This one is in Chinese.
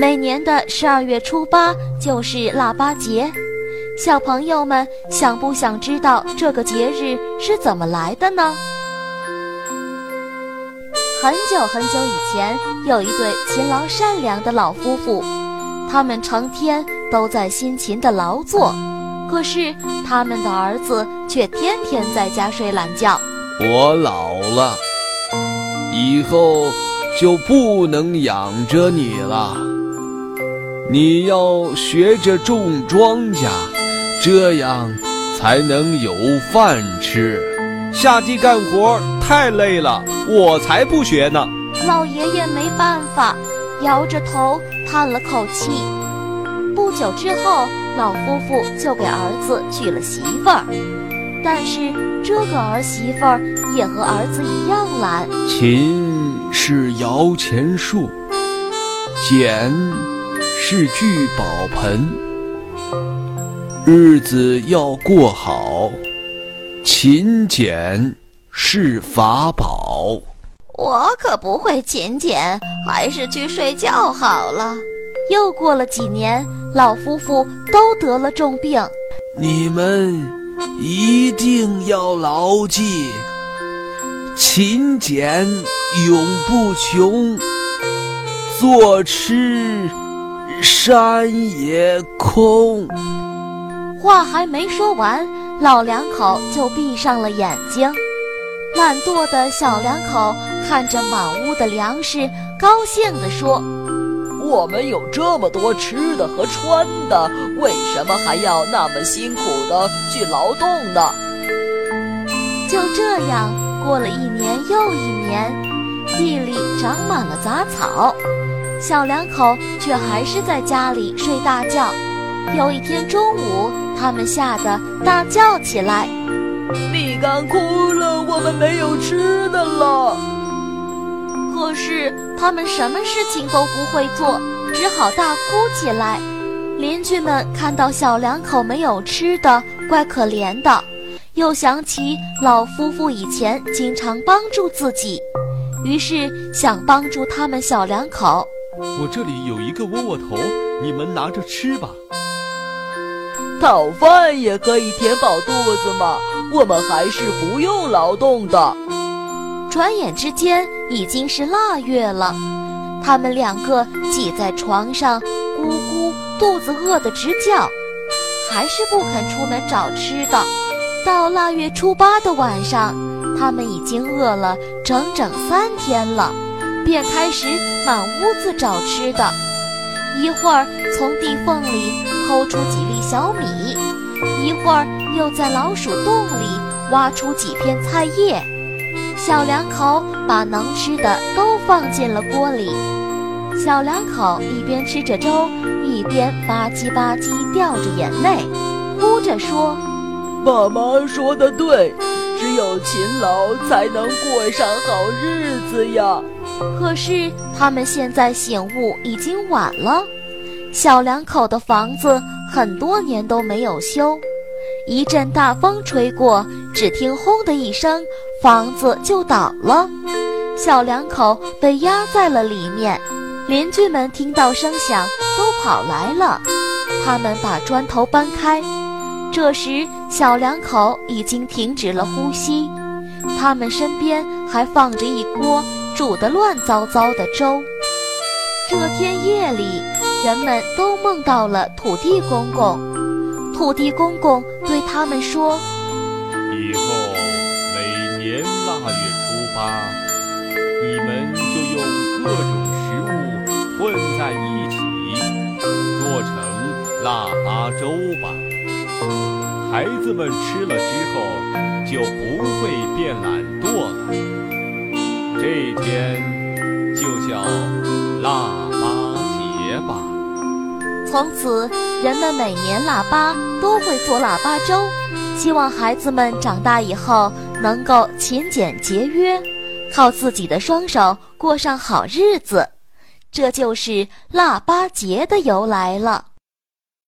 每年的十二月初八就是腊八节。小朋友们想不想知道这个节日是怎么来的呢？很久很久以前，有一对勤劳善良的老夫妇，他们成天都在辛勤的劳作，可是他们的儿子却天天在家睡懒觉。我老了，以后就不能养着你了。你要学着种庄稼，这样才能有饭吃。下地干活太累了，我才不学呢。老爷爷没办法，摇着头叹了口气。不久之后，老夫妇就给儿子娶了媳妇儿，但是这个儿媳妇儿也和儿子一样懒。勤是摇钱树，俭是聚宝盆。日子要过好。勤俭是法宝，我可不会勤俭，还是去睡觉好了。又过了几年，老夫妇都得了重病。你们一定要牢记：勤俭永不穷，坐吃山也空。话还没说完。老两口就闭上了眼睛，懒惰的小两口看着满屋的粮食，高兴地说：“我们有这么多吃的和穿的，为什么还要那么辛苦的去劳动呢？”就这样过了一年又一年，地里长满了杂草，小两口却还是在家里睡大觉。有一天中午。他们吓得大叫起来：“蜜柑哭了，我们没有吃的了。”可是他们什么事情都不会做，只好大哭起来。邻居们看到小两口没有吃的，怪可怜的，又想起老夫妇以前经常帮助自己，于是想帮助他们小两口。我这里有一个窝窝头，你们拿着吃吧。讨饭也可以填饱肚子嘛，我们还是不用劳动的。转眼之间已经是腊月了，他们两个挤在床上，咕咕肚子饿得直叫，还是不肯出门找吃的。到腊月初八的晚上，他们已经饿了整整三天了，便开始满屋子找吃的，一会儿从地缝里。抠出几粒小米，一会儿又在老鼠洞里挖出几片菜叶。小两口把能吃的都放进了锅里。小两口一边吃着粥，一边吧唧吧唧掉着眼泪，哭着说：“爸妈说的对，只有勤劳才能过上好日子呀。”可是他们现在醒悟已经晚了。小两口的房子很多年都没有修，一阵大风吹过，只听“轰”的一声，房子就倒了，小两口被压在了里面。邻居们听到声响都跑来了，他们把砖头搬开。这时，小两口已经停止了呼吸，他们身边还放着一锅煮得乱糟糟的粥。这天夜里。人们都梦到了土地公公，土地公公对他们说：“以后每年腊月初八，你们就用各种食物混在一起，做成腊八粥吧。孩子们吃了之后，就不会变懒惰了。这天就叫腊八节吧。”从此，人们每年腊八都会做腊八粥，希望孩子们长大以后能够勤俭节约，靠自己的双手过上好日子。这就是腊八节的由来了。